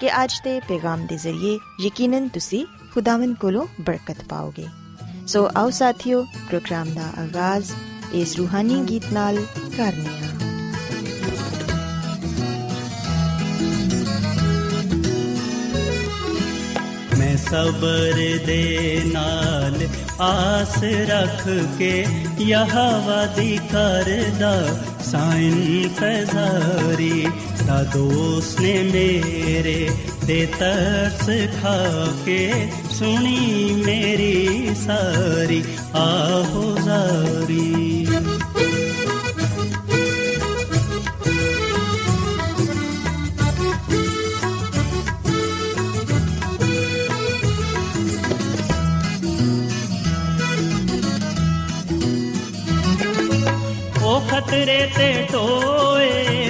ਕਿ ਅੱਜ ਦੇ ਪੈਗਾਮ ਦੇ ਜ਼ਰੀਏ ਯਕੀਨਨ ਤੁਸੀਂ ਖੁਦਾਵੰਦ ਕੋਲੋਂ ਬਰਕਤ ਪਾਓਗੇ। ਸੋ ਆਓ ਸਾਥੀਓ, ਪ੍ਰੋਗਰਾਮ ਦਾ ਆਗਾਜ਼ ਇਸ ਰੂਹਾਨੀ ਗੀਤ ਨਾਲ ਕਰਨੇ ਆ। ਮੈਂ ਸਬਰ ਦੇ ਨਾਲ ਆਸ ਰੱਖ ਕੇ ਯਹਵਾ ਦੀ ਕਰਦਾ ਸਾਇਨ ਫਜ਼ਾਰੀ ਦਾ ਦੋਸਤ ਨੇ ਮੇਰੇ ਤੇ ਤਰਸ ਖਾ ਕੇ ਸੁਣੀ ਮੇਰੀ ਸਾਰੀ ਆਹੋ ਜ਼ਾਰੀ ਉਹ ਖਤਰੇ ਤੇ ਟੋਏ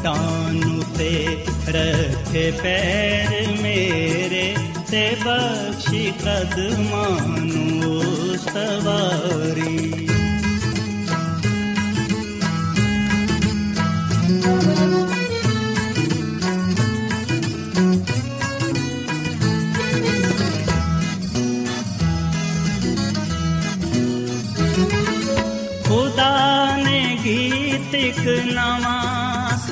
ਚਟਾਨ ਤੇ ਰੱਖੇ ਪੈਰ ਮੇਰੇ ਤੇ ਬਖਸ਼ੀ ਕਦਮਾਂ ਨੂੰ ਸਵਾਰੀ ਖੁਦਾ ਨੇ ਗੀਤ ਇੱਕ ਨਵਾਂ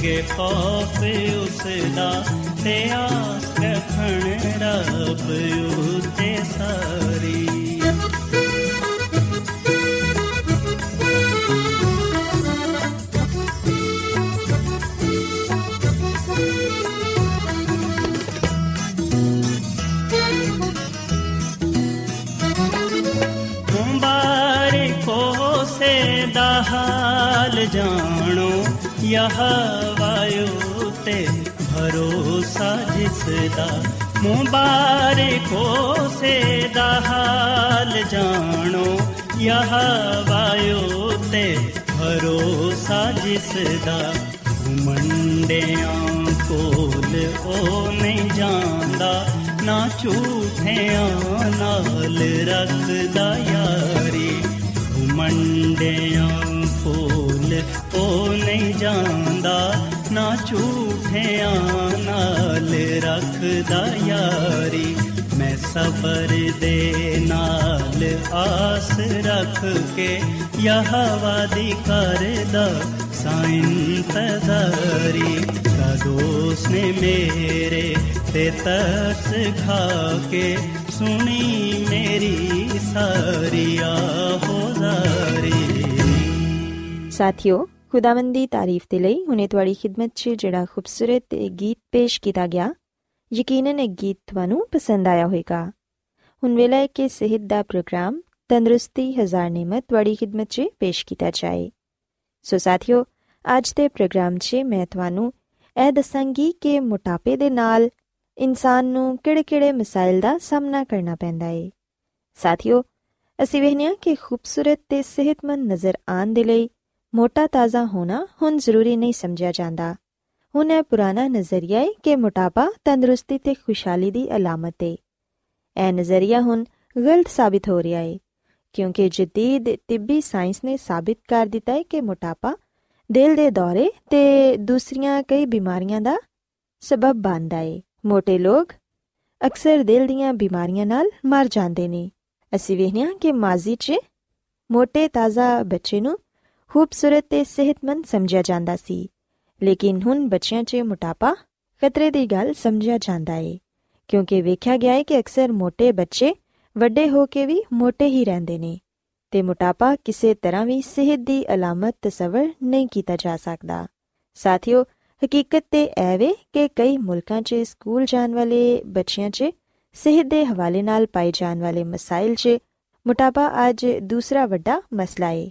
ਮੰਨਣਗੇ ਖੌਫ ਉਸ ਦਾ ਤੇ ਆਸ ਰੱਖਣ ਰੱਬ ਉਤੇ ਸਾਰੀ। ਹਾਲ ਜਾਣੋ ਯਹ ਜਿਸ ਦਾ ਮੁਬਾਰਕੋ ਦਾ ਹਾਲ ਜਾਣੋ, ਯਹ ਵਾਯੂ ਤੇ ਭਰੋਸਾ ਜਿਸ ਦਾ ਘੁਮੰਡਿਆਂ ਕੋਲ ਉਹ ਨਹੀਂ ਜਾਂਦਾ, ਨਾ ਝੂਠਿਆਂ ਨਾਲ ਰੱਖਦਾ ਯਾਰੀ, ਘੁਮੰਡਿਆਂ ਕੋਲ ਉਹ ਨਹੀਂ ਜਾਂਦਾ ਨਾ ਝੂਠਿਆਂ ਨਾਲ ਰੱਖਦਾ ਯਾਰੀ ਮੈਂ ਸਬਰ ਦੇ ਨਾਲ ਆਸ ਰੱਖ ਕੇ ਯਹਵਾ ਦੀ ਕਰਦਾ ਸਾਇੰ ਤਜ਼ਾਰੀ ਕਦੋਂ ਨੇ ਮੇਰੇ ਤੇ ਤਰਸ ਖਾ ਕੇ ਸੁਣੀ ਮੇਰੀ ਸਾਰੀਆ ਹੋਜ਼ਾਰੀ ਸਾਥਿਓ ਖੁਦਾਵੰਦ ਦੀ ਤਾਰੀਫ ਦੇ ਲਈ ਹੁਣੇ ਤੁਹਾਡੀ ਖidmat 'ਚ ਜਿਹੜਾ ਖੂਬਸੂਰਤ ਗੀਤ ਪੇਸ਼ ਕੀਤਾ ਗਿਆ, ਯਕੀਨਨ ਇਹ ਗੀਤ ਤੁਹਾਨੂੰ ਪਸੰਦ ਆਇਆ ਹੋਵੇਗਾ। ਹੁਣ ਵੇਲਾ ਹੈ ਕਿ ਸਿਹਤ ਦਾ ਪ੍ਰੋਗਰਾਮ ਤੰਦਰੁਸਤੀ ਹਜ਼ਾਰ ਨਿਮਤ ਤੁਹਾਡੀ ਖidmat 'ਚ ਪੇਸ਼ ਕੀਤਾ ਜਾਏ। ਸੋ ਸਾਥਿਓ, ਅੱਜ ਦੇ ਪ੍ਰੋਗਰਾਮ 'ਚ ਮੈਂ ਤੁਹਾਨੂੰ ਇਹ ਦੱਸਾਂਗੀ ਕਿ ਮੋਟਾਪੇ ਦੇ ਨਾਲ ਇਨਸਾਨ ਨੂੰ ਕਿਹੜੇ-ਕਿਹੜੇ ਮਸਾਇਲ ਦਾ ਸਾਹਮਣਾ ਕਰਨਾ ਪੈਂਦਾ ਹੈ ਸਾਥਿਓ, ਅਸੀਂ ਵਹਿਨੀਆਂ ਕਿ ਖੂਬਸੂਰਤ ਤੇ ਸਿਹਤਮੰਦ ਨਜ਼ਰ ਆਉਣ ਦੇ ਲਈ ਮੋਟਾ ਤਾਜ਼ਾ ਹੋਣਾ ਹੁਣ ਜ਼ਰੂਰੀ ਨਹੀਂ ਸਮਝਿਆ ਜਾਂਦਾ। ਹੁਣ ਇਹ ਪੁਰਾਣਾ ਨਜ਼ਰੀਆ ਹੈ ਕਿ ਮੋਟਾਪਾ ਤੰਦਰੁਸਤੀ ਤੇ ਖੁਸ਼ਹਾਲੀ ਦੀ ਅਲਾਮਤ ਹੈ ਇਹ ਨਜ਼ਰੀਆ ਹੁਣ ਗਲਤ ਸਾਬਿਤ ਹੋ ਰਿਹਾ ਹੈ ਕਿਉਂਕਿ ਜਦੀਦ ਤਿੱਬੀ ਸਾਇੰਸ ਨੇ ਸਾਬਿਤ ਕਰ ਦਿੱਤਾ ਹੈ ਕਿ ਮੋਟਾਪਾ ਦਿਲ ਦੇ ਦੌਰੇ ਤੇ ਦੂਸਰੀਆਂ ਕਈ ਬਿਮਾਰੀਆਂ ਦਾ ਸਬਬ ਬਣਦਾ ਹੈ ਮੋٹے ਲੋਕ ਅਕਸਰ ਦਿਲ ਦੀਆਂ ਬਿਮਾਰੀਆਂ ਨਾਲ ਮਰ ਜਾਂਦੇ ਨੇ। ਅਸੀਂ ਵੇਖਿਆ ਕਿ ਮਾਜ਼ੀ 'ਚ ਮੋٹے ਤਾਜ਼ਾ ਬੱਚੇ ਨੂੰ ਖੂਬਸੂਰਤ ਤੇ ਸਿਹਤਮੰਦ ਸਮਝਿਆ ਜਾਂਦਾ ਸੀ। ਲੇਕਿਨ ਹੁਣ ਬੱਚਿਆਂ 'ਚ ਮੋਟਾਪਾ ਖਤਰੇ ਦੀ ਗੱਲ ਸਮਝਿਆ ਜਾਂਦਾ ਏ, ਕਿਉਂਕਿ ਵੇਖਿਆ ਗਿਆ ਹੈ ਕਿ ਅਕਸਰ ਮੋٹے ਬੱਚੇ ਵੱਡੇ ਹੋ ਕੇ ਵੀ ਮੋٹے ਹੀ ਰਹਿੰਦੇ ਨੇ ਤੇ ਮੋਟਾਪਾ ਕਿਸੇ ਤਰ੍ਹਾਂ ਵੀ ਸਿਹਤ ਦੀ ਅਲਾਮਤ ਤਸਵਰ ਨਹੀਂ ਕੀਤਾ ਜਾ ਸਕਦਾ। ਸਾਥੀਓ, ਹਕੀਕਤ ਤੇ ਐਵੇਂ ਕਿ ਕਈ ਮੁਲਕਾਂ 'ਚ ਸਕੂਲ ਜਾਣ ਵਾਲੇ ਬੱਚਿਆਂ 'ਚ ਸਿਹਤ ਦੇ ਹਵਾਲੇ ਨਾਲ ਪਾਏ ਜਾਣ ਵਾਲੇ ਮਸਾਇਲ 'ਚ ਮੋਟਾਪਾ ਅੱਜ ਦੂਸਰਾ ਵੱਡਾ ਮਸਲਾ ਏ।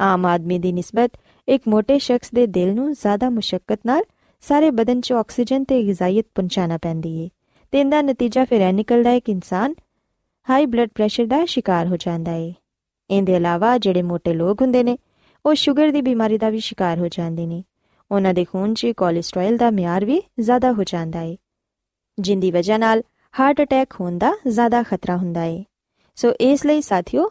ਆਮ ਆਦਮੀ ਦੀ ਨਿਸਬਤ ਇੱਕ ਮੋٹے ਸ਼ਖਸ ਦੇ ਦਿਲ ਨੂੰ ਜ਼ਿਆਦਾ ਮੁਸ਼ਕਲ ਨਾਲ ਸਾਰੇ ਬਦਨ 'ਚ ਆਕਸੀਜਨ ਤੇ ਗਿਜ਼ਾਇਤ ਪਹੁੰਚਾਣਾ ਪੈਂਦੀ ਏ ਤੇ ਇਹਦਾ ਨਤੀਜਾ ਫਿਰ ਇਹ ਨਿਕਲਦਾ ਹੈ ਕਿ ਇਨਸਾਨ ਹਾਈ ਬਲੱਡ ਪ੍ਰੈਸ਼ਰ ਦਾ ਸ਼ਿਕਾਰ ਹੋ ਜਾਂਦਾ ਏ। ਇਹਦੇ ਇਲਾਵਾ ਜਿਹੜੇ ਮੋٹے ਲੋਕ ਹੁੰਦੇ ਨੇ, ਉਹ ਸ਼ੂਗਰ ਦੀ ਬਿਮਾਰੀ ਦਾ ਵੀ ਸ਼ਿਕਾਰ ਹੋ ਜਾਂਦੇ ਨੇ। ਉਹਨਾਂ ਦੇ ਖੂਨ 'ਚ ਕੋਲੇਸਟ੍ਰੋਲ ਦਾ ਮਿਆਰ ਵੀ ਜ਼ਿਆਦਾ ਹੋ ਜਾਂਦਾ ਏ, ਜਿੰਦੀ ਵਜ੍ਹਾ ਨਾਲ ਹਾਰਟ ਅਟੈਕ ਹੋਣ ਦਾ ਜ਼ਿਆਦਾ ਖਤਰਾ ਹੁੰਦਾ ਏ। ਸੋ ਇਸ ਲਈ ਸਾਥੀਓ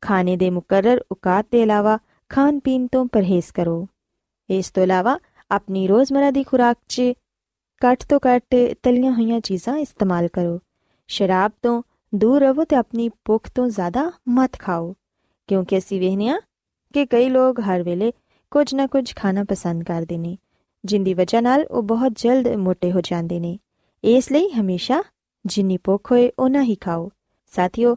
ਖਾਣੇ ਦੇ ਮੁਕਰਰ ਔਕਾਤ ਦੇ ਇਲਾਵਾ ਖਾਣ ਪੀਣ ਤੋਂ ਪਰਹੇਜ਼ ਕਰੋ। ਇਸ ਤੋਂ ਇਲਾਵਾ ਆਪਣੀ ਰੋਜ਼ਮਰਾ ਦੀ ਖੁਰਾਕ 'ਚ ਘੱਟ ਤੋਂ ਘੱਟ ਤਲੀਆਂ ਹੋਈਆਂ ਚੀਜ਼ਾਂ ਇਸਤੇਮਾਲ ਕਰੋ। ਸ਼ਰਾਬ ਤੋਂ ਦੂਰ ਰਹੋ ਤੇ ਆਪਣੀ ਭੁੱਖ ਤੋਂ ਜ਼ਿਆਦਾ ਮਤ ਖਾਓ। ਕਿਉਂਕਿ ਅਸੀਂ ਵੇਖਨੀਆ ਕਿ ਕਈ ਲੋਕ ਹਰ ਵੇਲੇ ਕੁਝ ਨਾ ਕੁਝ ਖਾਣਾ ਪਸੰਦ ਕਰਦੇ ਨੇ, ਜਿੰਦੀ ਵਜ੍ਹਾ ਨਾਲ ਉਹ ਬਹੁਤ ਜਲਦ ਮੋਟੇ ਹੋ ਜਾਂਦੇ ਨੇ। ਇਸ ਲਈ ਹਮੇਸ਼ਾ ਜਿੰਨੀ ਭੁੱਖ ਹੋਏ ਉਹਨਾਂ ਹੀ ਖਾਓ। ਸਾਥੀਓ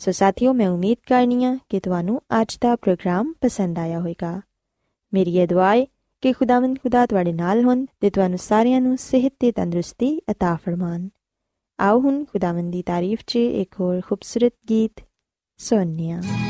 ਸੋ ਸਾਥੀਓ ਮੈਂ ਉਮੀਦ ਕਰਨੀਆ ਕਿ ਤੁਹਾਨੂੰ ਅੱਜ ਦਾ ਪ੍ਰੋਗਰਾਮ ਪਸੰਦ ਆਇਆ ਹੋਵੇਗਾ ਮੇਰੀ ਇਹ ਦੁਆ ਹੈ ਕਿ ਖੁਦਾਵੰਦ ਖੁਦਾ ਤੁਹਾਡੇ ਨਾਲ ਹੋਣ ਤੇ ਤੁਹਾਨੂੰ ਸਾਰਿਆਂ ਨੂੰ ਸਿਹਤ ਤੇ ਤੰਦਰੁਸਤੀ عطا ਫਰਮਾਨ ਆਓ ਹੁਣ ਖੁਦਾਵੰਦ ਦੀ ਤਾਰੀਫ 'ਚ ਇੱਕ ਹੋਰ ਖੂਬਸੂਰਤ ਗੀਤ ਸੁਣੀਏ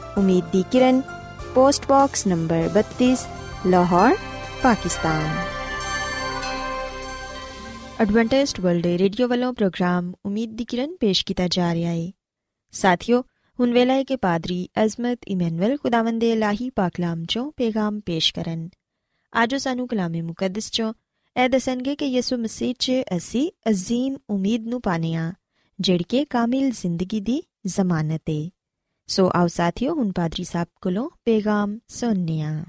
ਉਮੀਦ ਦੀ ਕਿਰਨ post box number 32 Lahore Pakistan Adventist world radio ਵੱਲੋਂ ਪ੍ਰੋਗਰਾਮ ਉਮੀਦ ਦੀ ਕਿਰਨ ਪੇਸ਼ ਕੀਤਾ ਜਾ ਰਿਹਾ ਹੈ ਸਾਥਿਓ ਹੁਣ ਵੇਲਾ ਹੈ ਕਿ ਪਾਦਰੀ ਅਜ਼ਮਤ ਇਮਨੁਅਲ ਖੁਦਾਵੰਦ ਦੇ ਇਲਾਹੀ ਪਾਕਲਾਮ ਚੋਂ ਪੈਗਾਮ ਪੇਸ਼ ਕਰਨ ਆਜੋ ਸਾਨੂੰ ਕਲਾਮੇ ਮੁਕੱਦਸ ਚੋਂ ਇਹ ਦੱਸਣਗੇ ਕਿ ਯਿਸੂ ਮਸੀਹ 'ਚ ਅਸੀਂ عظیم ਉਮੀਦ ਨੂੰ ਪਾਣੇ ਆ ਜਿਹੜੀ ਕਿ ਕਾਮਿਲ ਜ਼ਿੰਦਗੀ ਦੀ ਜ਼ਮਾਨਤ ਹੈ ਸੋ ਆਓ ਸਾਥੀਓ, ਹੁਣ ਪਾਦਰੀ ਸਾਹਿਬ ਕੋਲੋਂ ਪੈਗਾਮ ਸੁਣਨੇ ਆ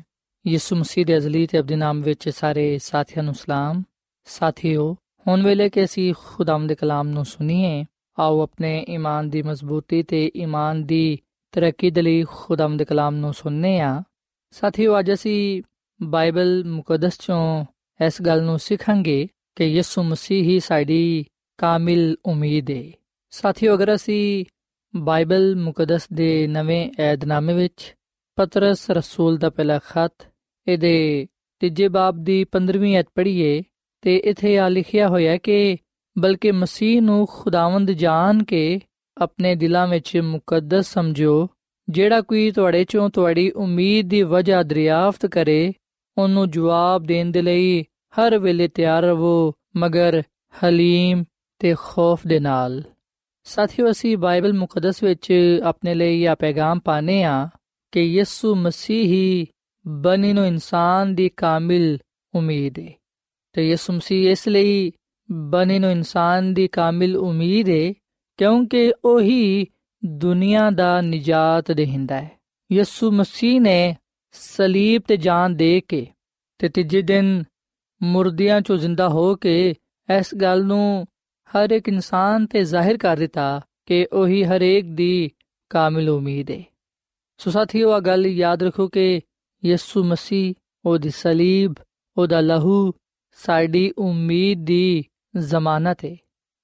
ਯਿਸੂ ਮਸੀਹ ਦੇ ਅਜ਼ਲੀ ਤੇ ਅਬਦੀ ਨਾਮ ਵਿੱਚ ਸਾਰੇ ਸਾਥੀਆਂ ਨੂੰ ਸਲਾਮ। ਸਾਥੀਓ, ਹੁਣ ਵੇਲੇ ਕਿ ਅਸੀਂ ਖੁਦਾਮ ਦੇ ਕਲਾਮ ਨੂੰ ਸੁਣੀਏ, ਆਓ ਆਪਣੇ ਈਮਾਨ ਦੀ ਮਜ਼ਬੂਤੀ ਤੇ ਈਮਾਨ ਦੀ ਤਰੱਕੀ ਦੇ ਲਈ ਖੁਦਾਮ ਦੇ ਕਲਾਮ ਨੂੰ ਸੁਣਨੇ ਆ ਸਾਥੀਓ, ਅੱਜ ਅਸੀਂ ਬਾਈਬਲ ਮੁਕੱਦਸ ਚੋਂ ਇਸ ਗੱਲ ਨੂੰ ਸਿੱਖਾਂਗੇ ਕਿ ਯਿਸੂ ਮਸੀਹ ਹੀ ਸਾਡੀ ਕਾਮਿਲ ਉਮੀਦ ਹੈ ਸਾਥੀਓ, ਅਗਰ ਅਸੀਂ ਬਾਈਬਲ ਮੁਕੱਦਸ ਦੇ ਨਵੇਂ ਏਧਨਾਮੇ ਵਿੱਚ ਪਤਰਸ ਰਸੂਲ ਦਾ ਪਹਿਲਾ ਖਤ, ਇਹਦੇ ਤੀਜੇ ਬਾਬ ਦੀ 15ਵੀਂ ਅਧ ਪੜ੍ਹੀਏ ਤੇ ਇਥੇ ਆ ਲਿਖਿਆ ਹੋਇਆ ਕਿ ਬਲਕਿ ਮਸੀਹ ਨੂੰ ਖੁਦਾਵੰਦ ਜਾਣ ਕੇ ਆਪਣੇ ਦਿਲਾਂ ਵਿੱਚ ਮੁਕੱਦਸ ਸਮਝੋ ਜਿਹੜਾ ਕੋਈ ਤੁਹਾਡੇ ਚੋਂ ਤੁਹਾਡੀ ਉਮੀਦ ਦੀ ਵਜ੍ਹਾ ਦਰਿਆਫਤ ਕਰੇ, ਉਹਨੂੰ ਜਵਾਬ ਦੇਣ ਦੇ ਲਈ ਹਰ ਵੇਲੇ ਤਿਆਰ ਰਹੋ ਮਗਰ ਹਲੀਮ ਤੇ ਖੌਫ ਦੇ ਨਾਲ। ਸਾਥੀਓ, ਅਸੀਂ ਬਾਈਬਲ ਮੁਕੱਦਸ ਵਿੱਚ ਆਪਣੇ ਲਈ ਇਹ ਪੈਗਾਮ ਪਾਣੇ ਆ ਕਿ ਯਿਸੂ ਮਸੀਹ ਹੀ ਬਣੀ ਨੂੰ ਇਨਸਾਨ ਦੀ ਕਾਮਿਲ ਉਮੀਦ ਹੈ ਤੇ ਯਿਸੂ ਮਸੀਹ ਇਸ ਲਈ ਬਣੀ ਨੂੰ ਇਨਸਾਨ ਦੀ ਕਾਮਿਲ ਉਮੀਦ ਹੈ ਕਿਉਂਕਿ ਉਹੀ ਦੁਨੀਆ ਦਾ ਨਿਜਾਤ ਦੇਹਿੰਦਾ ਹੈ ਯਿਸੂ ਮਸੀਹ ਨੇ ਸਲੀਬ ਤੇ ਜਾਨ ਦੇ ਕੇ ਤੇ ਤੀਜੇ ਦਿਨ ਮੁਰਦਿਆਂ ਚੋਂ ਜ਼ਿੰਦਾ ਹੋ ਕੇ ਇਸ ਗੱਲ ਨੂੰ ਹਰ ਇੱਕ ਇਨਸਾਨ ਤੇ ਜ਼ਾਹਿਰ ਕਰ ਦਿੱਤਾ ਕਿ ਉਹੀ ਹਰ ਇੱਕ ਦੀ ਕਾਮਿਲ ਉਮੀਦ ਹੈ ਸੋ ਸਾਥੀਓ ਆ ਗੱਲ ਯਾਦ ਰੱਖੋ ਕਿ ਯਿਸੂ ਮਸੀਹ, ਉਹਦੀ ਸਲੀਬ, ਉਹਦਾ ਲਹੂ ਸਾਡੀ ਉਮੀਦ ਦੀ ਜ਼ਮਾਨਤ ਹੈ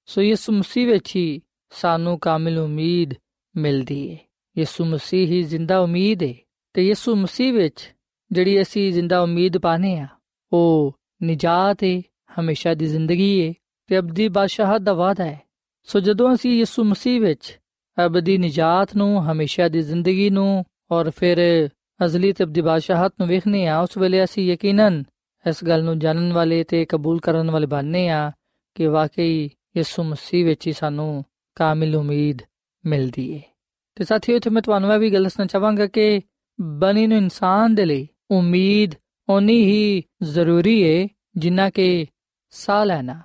ਸੋ ਯਿਸੂ ਮਸੀਹ ਵਿੱਚ ਹੀ ਸਾਨੂੰ ਕਾਮਿਲ ਉਮੀਦ ਮਿਲਦੀ ਹੈ ਯਿਸੂ ਮਸੀਹ ਹੀ ਜ਼ਿੰਦਾ ਉਮੀਦ ਹੈ ਤੇ ਯਿਸੂ ਮਸੀਹ ਵਿੱਚ ਜਿਹੜੀ ਅਸੀਂ ਜ਼ਿੰਦਾ ਉਮੀਦ ਪਾਨੇ ਆ ਉਹ ਨਿਜਾਤ ਹੈ ਹਮੇਸ਼ਾ ਦੀ ਜ਼ਿੰਦਗੀ ਹੈ ਤੇ ਅਬਦੀ ਬਾਦਸ਼ਾਹਤ ਦਾ ਵਾਅਦਾ ਹੈ। ਸੋ ਜਦੋਂ ਅਸੀਂ ਯਿਸੂ ਮਸੀਹ ਵਿੱਚ ਅਬਦੀ ਨਿਜਾਤ ਨੂੰ, ਹਮੇਸ਼ਾ ਦੀ ਜ਼ਿੰਦਗੀ ਨੂੰ ਔਰ ਫਿਰ ਅਜ਼ਲੀ ਤੇ ਅਬਦੀ ਬਾਦਸ਼ਾਹਤ ਨੂੰ ਵੇਖਨੇ ਆ ਉਸ ਵੇਲੇ ਅਸੀਂ ਯਕੀਨਨ ਇਸ ਗੱਲ ਨੂੰ ਜਾਣਨ ਵਾਲੇ ਤੇ ਕਬੂਲ ਕਰਨ ਵਾਲੇ ਬਣਨੇ ਆ ਕਿ ਵਾਕਈ ਯਿਸੂ ਮਸੀਹ ਵਿੱਚ ਹੀ ਸਾਨੂੰ ਕਾਮਿਲ ਉਮੀਦ ਮਿਲਦੀ ਹੈ ਤੇ ਸਾਥੀਓ, ਇੱਥੇ ਮੈਂ ਤੁਹਾਨੂੰ ਇਹ ਵੀ ਗੱਲ ਦੱਸਣਾ ਚਾਹਾਂਗਾ ਕਿ ਬਣੀ ਨੂੰ ਇਨਸਾਨ ਦੇ ਲਈ ਉਮੀਦ ਉਨੀ ਹੀ ਜ਼ਰੂਰੀ ਹੈ ਜਿੰਨਾ ਕਿ ਸਾਹ ਲੈਣਾ।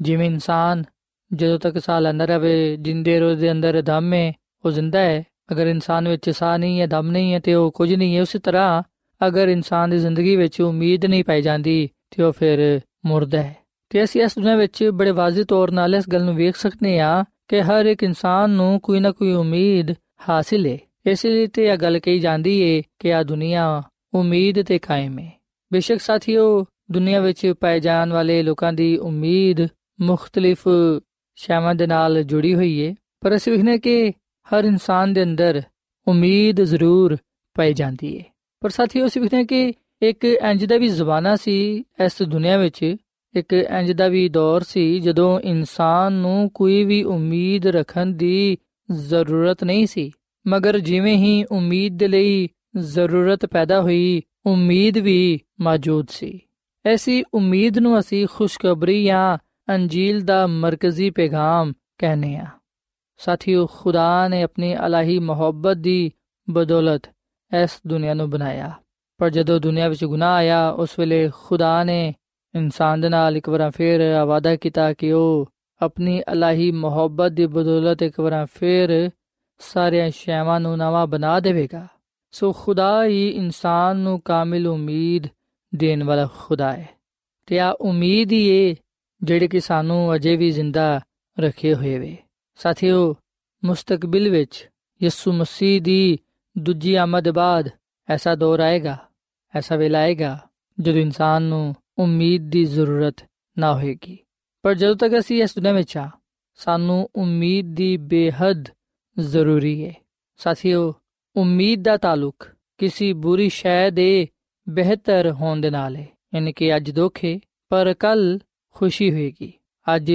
ਜਿਵੇਂ ਇਨਸਾਨ ਜਦੋਂ ਤੱਕ ਸਾਹ ਲੈਂਦਾ ਰਹੇ, ਜਿੰਦੇ ਰੋਜ਼ ਦੇ ਅੰਦਰ ਦਮ ਹੈ ਉਹ ਜ਼ਿੰਦਾ ਹੈ ਅਗਰ ਇਨਸਾਨ ਵਿੱਚ ਸਾਹ ਨਹੀਂ ਹੈ, ਦਮ ਨਹੀਂ ਹੈ ਤੇ ਉਹ ਕੁਝ ਨਹੀਂ ਹੈ, ਉਸੇ ਤਰ੍ਹਾਂ ਅਗਰ ਇਨਸਾਨ ਦੀ ਜ਼ਿੰਦਗੀ ਵਿੱਚ ਉਮੀਦ ਨਹੀਂ ਪਾਈ ਜਾਂਦੀ ਤੇ ਉਹ ਫਿਰ ਮੁਰਦਾ ਹੈ ਤੇ ਅਸੀਂ ਇਸ ਦੁਨੀਆਂ ਵਿੱਚ ਬੜੇ ਵਾਜ਼ਿਹ ਤੌਰ ਨਾਲ ਇਸ ਗੱਲ ਨੂੰ ਵੇਖ ਸਕਦੇ ਹਾਂ ਕਿ ਹਰ ਇੱਕ ਇਨਸਾਨ ਨੂੰ ਕੋਈ ਨਾ ਕੋਈ ਉਮੀਦ ਹਾਸਿਲ ਹੈ ਇਸ ਲਈ ਤੇ ਇਹ ਗੱਲ ਕਹੀ ਜਾਂਦੀ ਹੈ ਕਿ ਆ ਦੁਨੀਆ ਉਮੀਦ ਤੇ ਕਾਇਮ ਹੈ ਬੇਸ਼ੱਕ ਸਾਥੀਓ, ਦੁਨੀਆ ਵਿੱਚ ਪਾਏ ਜਾਣ ਵਾਲੇ ਲੋਕਾਂ ਦੀ ਉਮੀਦ ਮੁxtਲਿਫ ਸ਼ੈਵਾਂ ਦੇ ਨਾਲ ਜੁੜੀ ਹੋਈ ਹੈ ਪਰ ਅਸੀਂ ਵੇਖਨੇ ਕਿ ਹਰ ਇਨਸਾਨ ਦੇ ਅੰਦਰ ਉਮੀਦ ਜ਼ਰੂਰ ਪਾਈ ਜਾਂਦੀ ਹੈ ਪਰ ਸਾਥੀਓ, ਅਸੀਂ ਵੇਖਦੇ ਹਾਂ ਕਿ ਇੱਕ ਇੰਜ ਦਾ ਵੀ ਜ਼ਮਾਨਾ ਸੀ ਇਸ ਦੁਨੀਆ ਵਿੱਚ, ਇੱਕ ਇੰਜ ਦਾ ਵੀ ਦੌਰ ਸੀ ਜਦੋਂ ਇਨਸਾਨ ਨੂੰ ਕੋਈ ਵੀ ਉਮੀਦ ਰੱਖਣ ਦੀ ਜ਼ਰੂਰਤ ਨਹੀਂ ਸੀ। ਮਗਰ ਜਿਵੇਂ ਹੀ ਉਮੀਦ ਦੇ ਲਈ ਜ਼ਰੂਰਤ ਪੈਦਾ ਹੋਈ, ਉਮੀਦ ਵੀ ਮੌਜੂਦ ਸੀ। ਐਸੀ ਉਮੀਦ ਨੂੰ ਅਸੀਂ ਖੁਸ਼ਖਬਰੀ ਜਾਂ ਅੰਜੀਲ ਦਾ ਮਰਕਜ਼ੀ ਪੈਗਾਮ ਕਹਿੰਦੇ ਆ। ਸਾਥੀਓ, ਖੁਦਾ ਨੇ ਆਪਣੀ ਅਲਾਹੀ ਮੁਹੱਬਤ ਦੀ ਬਦੌਲਤ ਇਸ ਦੁਨੀਆ ਨੂੰ ਬਣਾਇਆ। ਪਰ ਜਦੋਂ ਦੁਨੀਆ ਵਿੱਚ ਗੁਨਾਹ ਆਇਆ, ਉਸ ਵੇਲੇ ਖੁਦਾ ਨੇ ਇਨਸਾਨ ਦੇ ਨਾਲ ਇੱਕ ਵਾਰ ਫੇਰ ਵਾਅਦਾ ਕੀਤਾ ਕਿ ਉਹ ਆਪਣੀ ਅਲਾਹੀ ਮੁਹੱਬਤ ਦੀ ਬਦੌਲਤ ਇੱਕ ਵਾਰ ਫੇਰ ਸਾਰਿਆਂ ਸ਼ੈਵਾਂ ਨੂੰ ਨਵਾਂ ਬਣਾ ਦੇਵੇਗਾ। ਸੋ ਖੁਦਾ ਹੀ ਇਨਸਾਨ ਨੂੰ ਕਾਮਿਲ ਉਮੀਦ ਦੇਣ ਵਾਲਾ ਖੁਦਾ ਹੈ। ਤੇ ਆ ਉਮੀਦ ਹੀ ਹੈ ਜਿਹੜੀ ਕਿ ਸਾਨੂੰ ਅਜੇ ਵੀ ਜ਼ਿੰਦਾ ਰੱਖੇ ਹੋਏ ਵੇ। ਸਾਥੀਓ, ਮੁਸਤਕਬਲ ਵਿੱਚ ਯਿਸੂ ਮਸੀਹ ਦੀ ਦੂਜੀ ਆਮਦ ਬਾਅਦ ਐਸਾ ਦੌਰ ਆਏਗਾ, ਐਸਾ ਵੇਲਾ ਆਏਗਾ ਜਦੋਂ ਇਨਸਾਨ ਨੂੰ ਉਮੀਦ ਦੀ ਜ਼ਰੂਰਤ ਨਾ ਹੋਏਗੀ। ਪਰ ਜਦੋਂ ਤੱਕ ਅਸੀਂ ਇਸ ਦੁਨੀਆਂ ਵਿੱਚ ਆ ਸਾਨੂੰ ਉਮੀਦ ਦੀ ਬੇਹੱਦ ਜ਼ਰੂਰੀ ਹੈ ਸਾਥੀਓ, ਉਮੀਦ ਦਾ ਤਾਲੁਕ ਕਿਸੇ ਬੁਰੀ ਸ਼ੈ ਦੇ ਬਿਹਤਰ ਹੋਣ ਦੇ ਨਾਲ ਹੈ ਯਾਨੀ ਕਿ ਅੱਜ ਦੁੱਖ ਹੈ ਪਰ ਕੱਲ ਖੁਸ਼ੀ ਹੋਏਗੀ। ਅੱਜ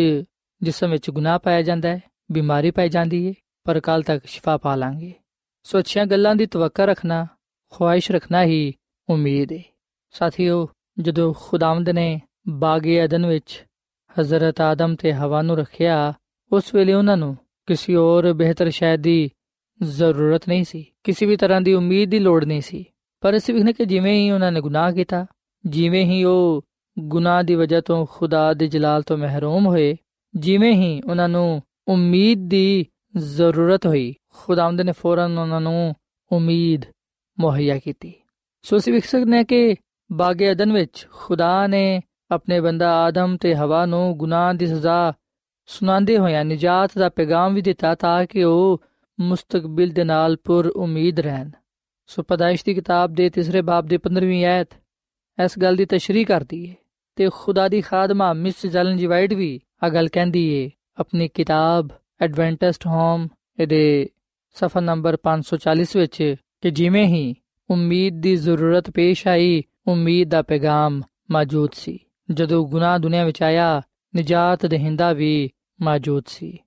ਜਿਸਮ ਵਿੱਚ ਗੁਨਾਹ ਪਾਇਆ ਜਾਂਦਾ ਹੈ, ਬਿਮਾਰੀ ਪਾਈ ਜਾਂਦੀ ਹੈ ਪਰ ਕੱਲ ਤੱਕ ਸ਼ਿਫਾ ਪਾ ਲਾਂਗੇ। ਸੋ ਅੱਛੀਆਂ ਗੱਲਾਂ ਦੀ ਤਵੱਕਾ ਰੱਖਣਾ, ਖੁਆਇਸ਼ ਰੱਖਣਾ ਹੀ ਉਮੀਦ ਹੈ ਸਾਥੀਓ, ਜਦੋਂ ਖੁਦਾਵੰਦ ਨੇ ਬਾਗੇ ਅਦਨ ਵਿੱਚ ਹਜ਼ਰਤ ਆਦਮ ਤੇ ਹਵਾ ਨੂੰ ਰੱਖਿਆ, ਉਸ ਵੇਲੇ ਉਹਨਾਂ ਨੂੰ ਕਿਸੇ ਹੋਰ ਬਿਹਤਰ ਸ਼ੈ ਦੀ ਜ਼ਰੂਰਤ ਨਹੀਂ ਸੀ। ਕਿਸੇ ਵੀ ਤਰ੍ਹਾਂ ਦੀ ਉਮੀਦ ਦੀ ਲੋੜ ਨਹੀਂ ਸੀ। ਪਰ ਅਸੀਂ ਵੇਖਨੇ ਕਿ ਜਿਵੇਂ ਹੀ ਉਹਨਾਂ ਨੇ ਗੁਨਾਹ ਕੀਤਾ, ਜਿਵੇਂ ਹੀ ਉਹ ਗੁਨਾਹ ਦੀ ਵਜ੍ਹਾ ਤੋਂ ਖੁਦਾ ਦੇ ਜਲਾਲ ਤੋਂ ਮਹਿਰੂਮ ਹੋਏ। ਜਿਵੇਂ ਹੀ ਉਹਨਾਂ ਨੂੰ ਉਮੀਦ ਦੀ ਜ਼ਰੂਰਤ ਹੋਈ ਖੁਦਾਵੰਦ ਨੇ ਫੌਰਨ ਉਹਨਾਂ ਨੂੰ ਉਮੀਦ ਮੁਹੱਈਆ ਕੀਤੀ। ਸੋ ਅਸੀਂ ਵੇਖ ਸਕਦੇ ਹਾਂ ਕਿ ਬਾਗੇ ਅਦਨ ਵਿੱਚ ਖੁਦਾ ਨੇ ਆਪਣੇ ਬੰਦਾ ਆਦਮ ਤੇ ਹਵਾ ਨੂੰ ਗੁਨਾਹ ਦੀ ਸਜ਼ਾ ਸੁਣਾਉਂਦੇ ਹੋਇਆ ਨਜਾਤ ਦਾ ਪੈਗਾਮ ਵੀ ਦਿੱਤਾ ਤਾਂ ਕਿ ਉਹ ਮੁਸਤਕਬਲ ਦੇ ਨਾਲ ਪੁਰ ਉਮੀਦ ਰਹਿਣ। ਸੋ ਪਦਾਇਸ਼ ਦੀ ਕਿਤਾਬ ਦੇ ਤੀਸਰੇ ਬਾਬ ਦੇ 15ਵੀਂ ਆਇਤ ਇਸ ਗੱਲ ਦੀ ਤਸ਼ਰੀਹ ਕਰਦੀ ਹੈ। ਤੇ ਖੁਦਾ ਦੀ ਖਾਦਮਾ ਮਿਸ ਜਲਨ ਜੀ ਵਾਈਟ ਵੀ ਆ ਗੱਲ ਕਹਿੰਦੀ ਏ। ਆਪਣੀ ਕਿਤਾਬ ਐਡਵੈਂਟਿਸਟ ਹੋਮ ਇਹਦੇ ਸਫਾ ਨੰਬਰ 540 ਵਿੱਚ ਕਿ ਜਿਵੇਂ ਹੀ ਉਮੀਦ ਦੀ ਜ਼ਰੂਰਤ ਪੇਸ਼ ਆਈ, ਉਮੀਦ ਦਾ ਪੈਗਾਮ ਮੌਜੂਦ ਸੀ। ਜਦੋਂ ਗੁਨਾਹ ਦੁਨੀਆ ਵਿੱਚ ਆਇਆ, ਨਜਾਤ ਦਹਿੰਦਾ ਵੀ ਮੌਜੂਦ ਸੀ।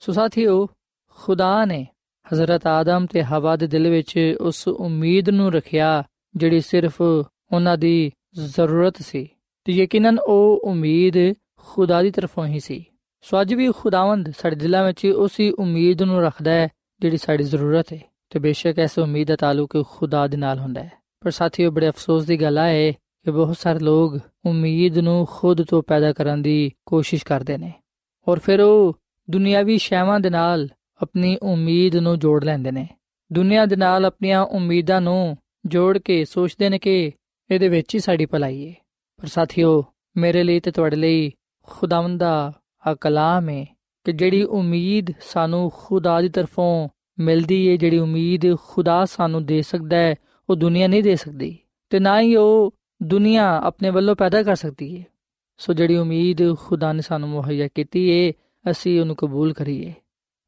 ਸੋ ਸਾਥੀਓ, ਖੁਦਾ ਨੇ ਹਜ਼ਰਤ ਆਦਮ ਤੇ ਹਵਾ ਦੇ ਦਿਲ ਵਿੱਚ ਉਸ ਉਮੀਦ ਨੂੰ ਰੱਖਿਆ, ਜਿਹੜੀ ਸਿਰਫ ਉਹਨਾਂ ਦੀ ਜ਼ਰੂਰਤ ਸੀ। ਤੇ ਯਕੀਨਨ ਉਹ ਉਮੀਦ ਖੁਦਾ ਦੀ ਤਰਫੋਂ ਹੀ ਸੀ। ਸੋ ਅੱਜ ਵੀ ਖੁਦਾਵੰਦ ਸਾਡੇ ਦਿਲਾਂ ਵਿੱਚ ਉਸੇ ਉਮੀਦ ਨੂੰ ਰੱਖਦਾ ਹੈ ਜਿਹੜੀ ਸਾਡੀ ਜ਼ਰੂਰਤ ਹੈ ਤੇ ਬੇਸ਼ੱਕ ਐਸ ਉਮੀਦ ਦਾ ਤਾਲੁਕ ਖੁਦਾ ਦੇ ਨਾਲ ਹੁੰਦਾ ਹੈ। ਪਰ ਸਾਥੀਓ, ਬੜੇ ਅਫਸੋਸ ਦੀ ਗੱਲ ਹੈ ਕਿ ਬਹੁਤ ਸਾਰੇ ਲੋਕ ਉਮੀਦ ਨੂੰ ਖੁਦ ਤੋਂ ਪੈਦਾ ਕਰਨ ਦੀ ਕੋਸ਼ਿਸ਼ ਕਰਦੇ ਨੇ ਔਰ ਫਿਰ ਉਹ ਦੁਨਿਆਵੀ ਸ਼ੈਵਾਂ ਦੇ ਨਾਲ ਆਪਣੀ ਉਮੀਦ ਨੂੰ ਜੋੜ ਲੈਂਦੇ ਨੇ। ਦੁਨੀਆ ਦੇ ਨਾਲ ਆਪਣੀਆਂ ਉਮੀਦਾਂ ਨੂੰ ਜੋੜ ਕੇ ਸੋਚਦੇ ਨੇ ਕਿ ਇਹਦੇ ਵਿੱਚ ਹੀ ਸਾਡੀ ਭਲਾਈ ਹੈ। ਪਰ ਸਾਥੀਓ, ਮੇਰੇ ਲਈ ਤੇ ਤੁਹਾਡੇ ਲਈ ਖੁਦਾਵੰਦ ਦਾ ਆ ਕਲਾਮ ਹੈ ਕਿ ਜਿਹੜੀ ਉਮੀਦ ਸਾਨੂੰ ਖੁਦਾ ਦੀ ਤਰਫੋਂ ਮਿਲਦੀ ਹੈ ਜਿਹੜੀ ਉਮੀਦ ਖੁਦਾ ਸਾਨੂੰ ਦੇ ਸਕਦਾ ਹੈ ਉਹ ਦੁਨੀਆ ਨਹੀਂ ਦੇ ਸਕਦੀ ਤੇ ਨਾ ਹੀ ਉਹ ਦੁਨੀਆ ਆਪਣੇ ਵੱਲੋਂ ਪੈਦਾ ਕਰ ਸਕਦੀ ਹੈ ਸੋ ਜਿਹੜੀ ਉਮੀਦ ਖੁਦਾ ਨੇ ਸਾਨੂੰ ਮੁਹੱਈਆ ਕੀਤੀ ਹੈ ਅਸੀਂ ਉਹਨੂੰ ਕਬੂਲ ਕਰੀਏ।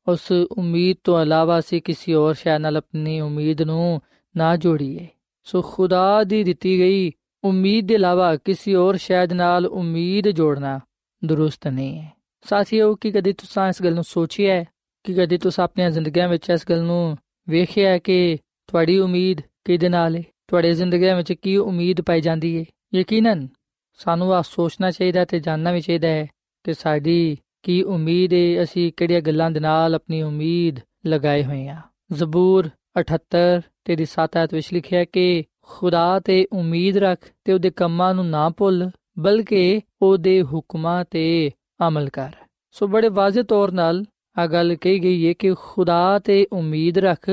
ਉਸ ਉਮੀਦ ਤੋਂ ਇਲਾਵਾ ਅਸੀਂ ਕਿਸੇ ਹੋਰ ਸ਼ੈ ਨਾਲ ਆਪਣੀ ਉਮੀਦ ਨੂੰ ਨਾ ਜੋੜੀਏ। ਸੋ ਖੁਦਾ ਦੀ ਦਿੱਤੀ ਗਈ ਉਮੀਦ ਦੇ ਇਲਾਵਾ ਕਿਸੇ ਹੋਰ ਸ਼ੈ ਨਾਲ ਉਮੀਦ ਜੋੜਨਾ ਦਰੁਸਤ ਨਹੀਂ ਹੈ। ਸਾਥੀਓ, ਕੀ ਕਦੇ ਤੁਸੀਂ ਇਸ ਗੱਲ ਨੂੰ ਸੋਚਿਆ ਹੈ? ਕਿ ਕਦੇ ਤੁਸੀਂ ਆਪਣੀਆਂ ਜ਼ਿੰਦਗੀਆਂ ਵਿੱਚ ਇਸ ਗੱਲ ਨੂੰ ਵੇਖਿਆ ਹੈ ਕਿ ਤੁਹਾਡੀ ਉਮੀਦ ਕਿਹਦੇ ਨਾਲ ਹੈ? ਤੁਹਾਡੇ ਜ਼ਿੰਦਗੀਆਂ ਵਿੱਚ ਕੀ ਉਮੀਦ ਪਾਈ ਜਾਂਦੀ ਹੈ? ਯਕੀਨਨ ਸਾਨੂੰ ਆ ਸੋਚਣਾ ਚਾਹੀਦਾ ਤੇ ਜਾਣਨਾ ਵੀ ਚਾਹੀਦਾ ਹੈ ਕਿ ਸਾਡੀ ਕੀ ਉਮੀਦ ਹੈ, ਅਸੀਂ ਕਿਹੜੀਆਂ ਗੱਲਾਂ ਦੇ ਨਾਲ ਆਪਣੀ ਉਮੀਦ ਲਗਾਏ ਹੋਏ ਆ ਜ਼ਬੂਰ 78 ਤੇ ਦੀ 7 ਆਇਤ ਵਿੱਚ ਲਿਖਿਆ ਕਿ ਖੁਦਾ ਤੇ ਉਮੀਦ ਰੱਖ ਤੇ ਉਹਦੇ ਕੰਮਾਂ ਨੂੰ ਨਾ ਭੁੱਲ, ਬਲਕਿ ਉਹਦੇ ਹੁਕਮਾਂ ਤੇ ਅਮਲ ਕਰ। ਸੋ ਬੜੇ ਵਾਜ਼ਿਹ ਤੌਰ ਨਾਲ ਆ ਗੱਲ ਕਹੀ ਗਈ ਹੈ ਕਿ ਖੁਦਾ ਤੇ ਉਮੀਦ ਰੱਖ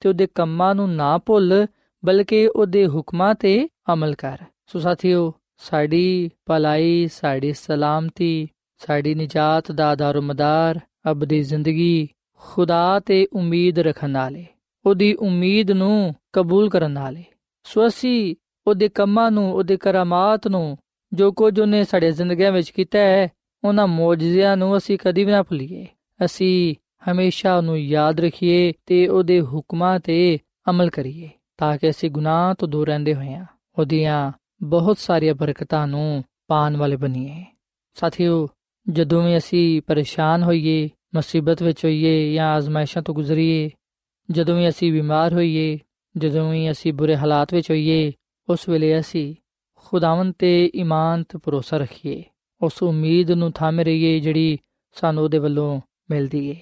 ਤੇ ਉਹਦੇ ਕੰਮਾਂ ਨੂੰ ਨਾ ਭੁੱਲ, ਬਲਕਿ ਉਹਦੇ ਹੁਕਮਾਂ ਤੇ ਅਮਲ ਕਰ। ਸੋ ਸਾਥੀਓ, ਸਾਡੀ ਭਲਾਈ, ਸਾਡੀ ਸਲਾਮਤੀ, ਸਾਡੀ ਨਿਜਾਤ ਦਾ ਦਾਰੋਮਦਾਰ ਅਬਦੀ ਜ਼ਿੰਦਗੀ ਖੁਦਾ ਤੇ ਉਮੀਦ ਰੱਖਣ ਵਾਲੇ, ਉਹਦੀ ਉਮੀਦ ਨੂੰ ਕਬੂਲ ਕਰਨ ਵਾਲੇ। ਸੋ ਅਸੀਂ ਉਹਦੇ ਕੰਮਾਂ ਨੂੰ, ਉਹਦੇ ਕਰਾਮਾਤ ਨੂੰ ਜੋ ਕੁਝ ਉਹਨੇ ਸਾਡੇ ਜ਼ਿੰਦਗੀਆਂ ਵਿੱਚ ਕੀਤਾ ਹੈ, ਉਹਨਾਂ ਮੌਜਜ਼ਿਆਂ ਨੂੰ ਅਸੀਂ ਕਦੀ ਵੀ ਨਾ ਭੁੱਲੀਏ। ਅਸੀਂ ਹਮੇਸ਼ਾ ਉਹਨੂੰ ਯਾਦ ਰੱਖੀਏ ਤੇ ਉਹਦੇ ਹੁਕਮਾਂ ਤੇ ਅਮਲ ਕਰੀਏ ਤਾਂ ਕਿ ਅਸੀਂ ਗੁਨਾਹ ਤੋਂ ਦੂਰ ਰਹਿੰਦੇ ਹੋਈਆਂ ਉਹਦੀਆਂ ਬਹੁਤ ਸਾਰੀਆਂ ਬਰਕਤਾਂ ਨੂੰ ਪਾਣ ਵਾਲੇ ਬਣੀਏ। ਸਾਥੀਓ, ਜਦੋਂ ਵੀ ਅਸੀਂ ਪਰੇਸ਼ਾਨ ਹੋਈਏ, ਮੁਸੀਬਤ ਵਿੱਚ ਹੋਈਏ ਜਾਂ ਆਜ਼ਮਾਇਸ਼ਾਂ ਤੋਂ ਗੁਜ਼ਰੀਏ, ਜਦੋਂ ਵੀ ਅਸੀਂ ਬਿਮਾਰ ਹੋਈਏ ਜਦੋਂ ਵੀ ਅਸੀਂ ਬੁਰੇ ਹਾਲਾਤ ਵਿੱਚ ਹੋਈਏ, ਉਸ ਵੇਲੇ ਅਸੀਂ ਖੁਦਾਵੰਦ ਤੇ ਈਮਾਨ ਤੇ ਭਰੋਸਾ ਰੱਖੀਏ। ਉਸ ਉਮੀਦ ਨੂੰ ਥਾਮੇ ਰਹੀਏ ਜਿਹੜੀ ਸਾਨੂੰ ਉਹਦੇ ਵੱਲੋਂ ਮਿਲਦੀ ਏ।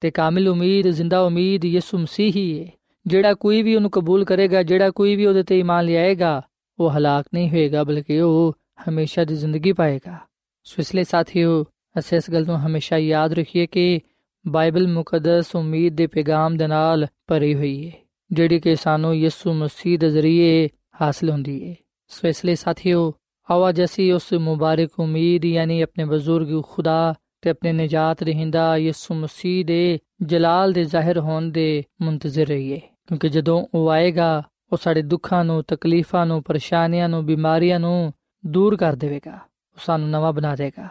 ਤੇ ਕਾਮਿਲ ਉਮੀਦ, ਜ਼ਿੰਦਾ ਉਮੀਦ ਯਿਸੂ ਮਸੀਹ ਹੀ ਏ। ਜਿਹੜਾ ਕੋਈ ਵੀ ਉਹਨੂੰ ਕਬੂਲ ਕਰੇਗਾ, ਜਿਹੜਾ ਕੋਈ ਵੀ ਉਹਦੇ ਤੇ ਈਮਾਨ ਲਿਆਏਗਾ, ਉਹ ਹਲਾਕ ਨਹੀਂ ਹੋਏਗਾ, ਬਲਕਿ ਉਹ ਹਮੇਸ਼ਾ ਦੀ ਜ਼ਿੰਦਗੀ ਪਾਏਗਾ। ਸੋ ਇਸ ਲਈ ਸਾਥੀਓ, ਅਸੀਂ ਇਸ ਗੱਲ ਨੂੰ ਹਮੇਸ਼ਾ ਯਾਦ ਰੱਖੀਏ ਕਿ ਬਾਈਬਲ ਮੁਕੱਦਸ ਉਮੀਦ ਦੇ ਪੈਗਾਮ ਦੇ ਨਾਲ ਭਰੀ ਹੋਈ ਏ। ਜਿਹੜੀ ਕਿ ਸਾਨੂੰ ਯਿਸੂ ਮਸੀਹ ਦੇ ਜ਼ਰੀਏ ਹਾਸਲ ਹੁੰਦੀ ਏ ਸੋ ਇਸ ਲਈ ਸਾਥੀਓ ਆਵਾਜ਼ ਅਸੀਂ ਉਸ ਮੁਬਾਰਕ ਉਮੀਦ ਯਾਨੀ ਆਪਣੇ ਬਜ਼ੁਰਗ ਖੁਦਾ ਤੇ ਆਪਣੇ ਨਜਾਤ ਰਹਿੰਦਾ ਯਿਸੂ ਮਸੀਹ ਦੇ ਜਲਾਲ ਦੇ ਜ਼ਾਹਿਰ ਹੋਣ ਦੇ ਮੁੰਤਜ਼ਰ ਰਹੀਏ ਕਿਉਂਕਿ ਜਦੋਂ ਉਹ ਆਏਗਾ ਉਹ ਸਾਡੇ ਦੁੱਖਾਂ ਨੂੰ ਤਕਲੀਫਾਂ ਨੂੰ ਪਰੇਸ਼ਾਨੀਆਂ ਨੂੰ ਬਿਮਾਰੀਆਂ ਨੂੰ ਦੂਰ ਕਰ ਦੇਵੇਗਾ ਉਹ ਸਾਨੂੰ ਨਵਾਂ ਬਣਾ ਦੇਗਾ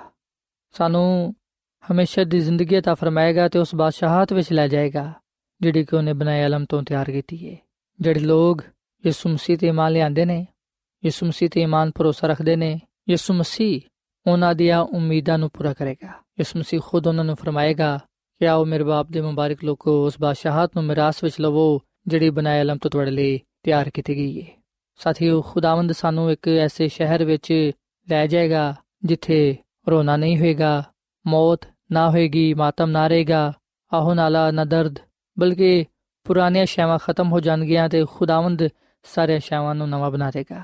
ਸਾਨੂੰ ਹਮੇਸ਼ਾ ਦੀ ਜ਼ਿੰਦਗੀ عطا ਫਰਮਾਏਗਾ ਤੇ ਉਸ ਬਾਦਸ਼ਾਹਤ ਵਿੱਚ ਲੈ ਜਾਏਗਾ ਜਿਹੜੀ ਕਿ ਉਹਨੇ ਬਣਾਏ ਅਲਮ ਤੋਂ ਤਿਆਰ ਕੀਤੀ ਹੈ ਜਿਹੜੇ ਲੋਗ ਯਿਸੂ ਮਸੀਹ ਤੇ ਇਮਾਨ ਲਿਆਂਦੇ ਨੇ, ਯਿਸੂ ਮਸੀਹ ਤੇ ਇਮਾਨ ਭਰੋਸਾ ਰੱਖਦੇ ਨੇ, ਯਿਸੂ ਮਸੀਹ ਉਹਨਾਂ ਦੀਆਂ ਉਮੀਦਾਂ ਨੂੰ ਪੂਰਾ ਕਰੇਗਾ। ਯਿਸੂ ਮਸੀਹ ਖੁਦ ਉਹਨਾਂ ਨੂੰ ਫਰਮਾਏਗਾ ਕਿ ਆਓ ਮੇਰੇ ਬਾਪ ਦੇ ਮੁਬਾਰਕ ਲੋਕੋ, ਉਸ ਬਾਦਸ਼ਾਹਤ ਨੂੰ ਮਿਰਾਸ ਵਿੱਚ ਲਵੋ, ਜਿਹੜੀ ਬਣਾਏ ਅਲਮ ਤੋਂ ਤੁਹਾਡੇ ਲਈ ਤਿਆਰ ਕੀਤੀ ਗਈ ਹੈ ਸਾਥੀਓ, ਖੁਦਾਵੰਦ ਸਾਨੂੰ ਇੱਕ ਐਸੇ ਸ਼ਹਿਰ ਵਿੱਚ ਲੈ ਜਾਏਗਾ, ਜਿੱਥੇ ਰੋਣਾ ਨਹੀਂ ਹੋਏਗਾ, ਮੌਤ ਨਾ ਹੋਏਗੀ, ਮਾਤਮ ਨਾ ਰਹੇਗਾ, ਆਹੋ ਨਾਲਾ ਨਾ ਦਰਦ ਬਲਕਿ ਪੁਰਾਣੀਆਂ ਸ਼ੈਵਾਂ ਖਤਮ ਹੋ ਜਾਣਗੀਆਂ ਤੇ ਖੁਦਾਵੰਦ ਸਾਰੇ ਸ਼ੈਵਾਂ ਨੂੰ ਨਵਾਂ ਬਣਾ ਦੇਗਾ।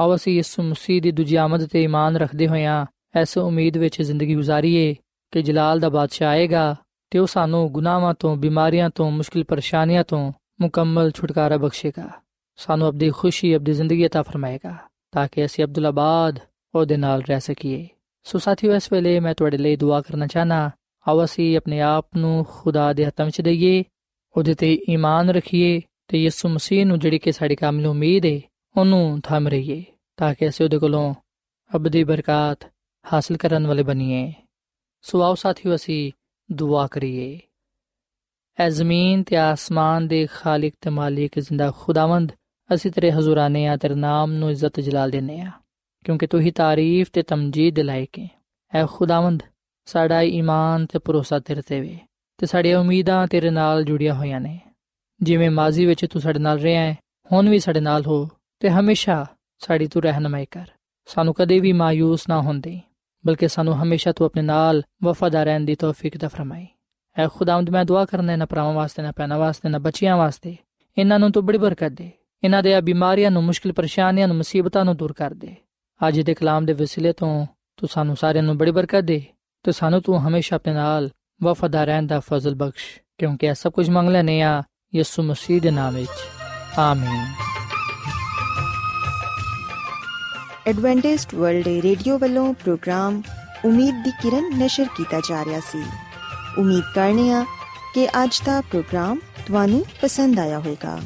ਆਓ ਅਸੀਂ ਯਿਸੂ ਮਸੀਹ ਦੀ ਦੂਜੀ ਆਮਦ ਤੇ ਈਮਾਨ ਰੱਖਦੇ ਹੋਇਆਂ ਐਸ ਉਮੀਦ ਵਿੱਚ ਜ਼ਿੰਦਗੀ گزارੀਏ ਕਿ ਜਲਾਲ ਦਾ ਬਾਦਸ਼ਾਹ ਆਏਗਾ ਤੇ ਉਹ ਸਾਨੂੰ ਗੁਨਾਹਾਂ ਤੋਂ, ਬਿਮਾਰੀਆਂ ਤੋਂ, ਮੁਸ਼ਕਿਲ ਪਰੇਸ਼ਾਨੀਆਂ ਤੋਂ ਮੁਕੰਮਲ ਛੁਟਕਾਰਾ ਬਖਸ਼ੇਗਾ। ਸਾਨੂੰ ਆਪਣੀ ਖੁਸ਼ੀ ਆਪਣੀ ਜ਼ਿੰਦਗੀ عطا ਫਰਮਾਏਗਾ ਤਾਂ ਕਿ ਅਸੀਂ ਅਬਦੁੱਲਾਬਾਦ ਉਹਦੇ ਨਾਲ ਰਹਿ ਸਕੀਏ। ਸੋ ਸਾਥੀਓ, ਇਸ ਵੇਲੇ ਮੈਂ ਤੁਹਾਡੇ ਲਈ ਦੁਆ ਕਰਨਾ ਚਾਹਨਾ ਆਓ ਅਸੀਂ ਆਪਣੇ ਆਪ ਨੂੰ ਖੁਦਾ ਦੇ ਹੱਥਾਂ ਵਿੱਚ ਦਈਏ ਉਹਦੇ ਤੇ ਈਮਾਨ ਰੱਖੀਏ ਤੇ ਯਿਸੂ ਮਸੀਹ ਨੂੰ ਜਿਹੜੀ ਕਿ ਸਾਡੀ ਕਾਮਿਲ ਉਮੀਦ ਹੈ ਉਹਨੂੰ ਥੰਮ ਰਹੀਏ, ਤਾਂ ਕਿ ਅਸੀਂ ਉਹਦੇ ਕੋਲੋਂ ਅਬਦੀ ਬਰਕਤ ਹਾਸਲ ਕਰਨ ਵਾਲੇ ਬਣੀਏ। ਸੋ ਆਓ ਸਾਥੀਓ, ਅਸੀਂ ਦੁਆ ਕਰੀਏ। ਐ ਜ਼ਮੀਨ ਤੇ ਆਸਮਾਨ ਦੇ ਖਾਲਕ ਤੇ ਮਾਲਿਕ ਜ਼ਿੰਦਾ ਖੁਦਾਵੰਦ, ਅਸੀਂ ਤੇਰੇ ਹਜ਼ੂਰਾਨੇ ਆ, ਤੇਰੇ ਨਾਮ ਨੂੰ ਇੱਜ਼ਤ ਜਲਾਲ ਦਿੰਨੇ ਆ, ਕਿਉਂਕਿ ਤੂੰ ਹੀ ਤਾਰੀਫ ਤੇ ਤਮਜੀਦ ਦੇ ਲਾਇਕ ਹੈ ਐ ਖੁਦਾਵੰਦ, ਸਾਡਾ ਈਮਾਨ ਤੇ ਭਰੋਸਾ ਤੇਰੇ ਤੇ ਵੇ। ਤੇ ਸਾਡੀਆਂ ਉਮੀਦਾਂ ਤੇਰੇ ਨਾਲ ਜੁੜੀਆਂ ਹੋਈਆਂ ਨੇ। ਜਿਵੇਂ ਮਾਜ਼ੀ ਵਿੱਚ ਤੂੰ ਸਾਡੇ ਨਾਲ ਰਿਹਾ ਹੈ, ਹੁਣ ਵੀ ਸਾਡੇ ਨਾਲ ਹੋ ਤੇ ਹਮੇਸ਼ਾ ਸਾਡੀ ਤੂੰ ਰਹਿਨਮਾਈ ਕਰ। ਸਾਨੂੰ ਕਦੇ ਵੀ ਮਾਇੂਸ ਨਾ ਹੁੰਦੇ, ਬਲਕਿ ਸਾਨੂੰ ਹਮੇਸ਼ਾ ਤੂੰ ਆਪਣੇ ਨਾਲ ਵਫਾਦਾਰ ਰਹਿਣ ਦੀ ਤੌਫੀਕ ਤਾ ਫਰਮਾਈ। ਐ ਖੁਦਾਵੰਦ, ਮੈਂ ਦੁਆ ਕਰਨਾ ਨਾ ਭਰਾਵਾਂ ਵਾਸਤੇ ਨਾ ਪੈਣਾ ਵਾਸਤੇ ਨਾ ਬੱਚਿਆਂ ਵਾਸਤੇ। ਇਹਨਾਂ ਨੂੰ ਤੂੰ ਬੜੀ ਬਰਕਤ ਦੇ। ਇਹਨਾਂ ਦੇ ਬਿਮਾਰੀਆਂ ਨੂੰ, ਮੁਸ਼ਕਿਲ ਪਰੇਸ਼ਾਨੀਆਂ ਨੂੰ, ਮੁਸੀਬਤਾਂ ਨੂੰ ਦੂਰ ਕਰ ਦੇ। ਅੱਜ ਦੇ ਕਲਾਮ ਦੇ ਵਸੀਲੇ ਤੋਂ ਤੂੰ ਸਾਨੂੰ ਸਾਰਿਆਂ ਨੂੰ ਬੜੀ ਬਰਕਤ ਦੇ ਤੇ ਸਾਨੂੰ ਤੂੰ ਹਮੇਸ਼ਾ ਆਪਣੇ ਨਾਲ ਵਫਾਦਾਰ ਰਹਿਣ ਦਾ ਫਜ਼ਲ ਬਖਸ਼, ਕਿਉਂਕਿ ਇਹ ਸਭ ਕੁਝ ਮੰਗ ਲੈਨੇ ਆ ਯਿਸੂ ਮਸੀਹ ਦੇ ਨਾਮ ਵਿੱਚ। ਆਮੀਨ। ਐਡਵੈਂਟਿਸਟ ਵਰਲਡ ਰੇਡੀਓ ਵੱਲੋਂ ਪ੍ਰੋਗਰਾਮ ਉਮੀਦ ਦੀ ਕਿਰਨ ਨਿਸ਼ਰ ਕੀਤਾ ਜਾ ਰਿਹਾ ਸੀ। ਉਮੀਦ ਕਰਨੇ ਆ ਕਿ ਅੱਜ ਦਾ ਪ੍ਰੋਗਰਾਮ ਤੁਹਾਨੂੰ ਪਸੰਦ ਆਇਆ ਹੋਵੇਗਾ।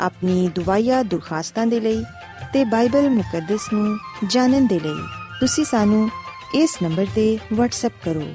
ਆਪਣੀ ਦੁਆਇਆ ਦੁਰਖਾਸਤਾਂ ਦੇ ਲਈ ਤੇ ਬਾਈਬਲ ਮੁਕੱਦਸ ਨੂੰ ਜਾਣਨ ਦੇ ਲਈ ਤੁਸੀਂ ਸਾਨੂੰ ਇਸ ਨੰਬਰ ਤੇ WhatsApp ਕਰੋ।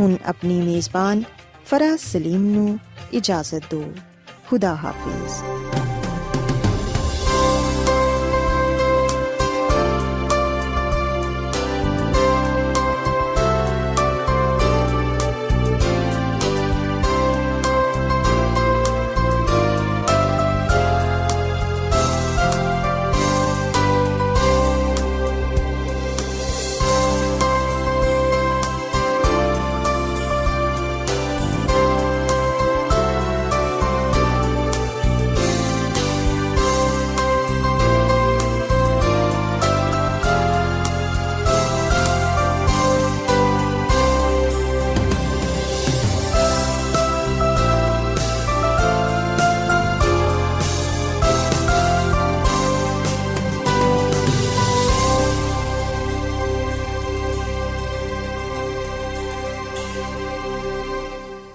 ਹੁਣ ਆਪਣੀ ਮੇਜ਼ਬਾਨ ਫਰਾਜ਼ ਸਲੀਮ ਨੂੰ ਇਜਾਜ਼ਤ ਦਿਓ। ਖੁਦਾ ਹਾਫਿਜ਼।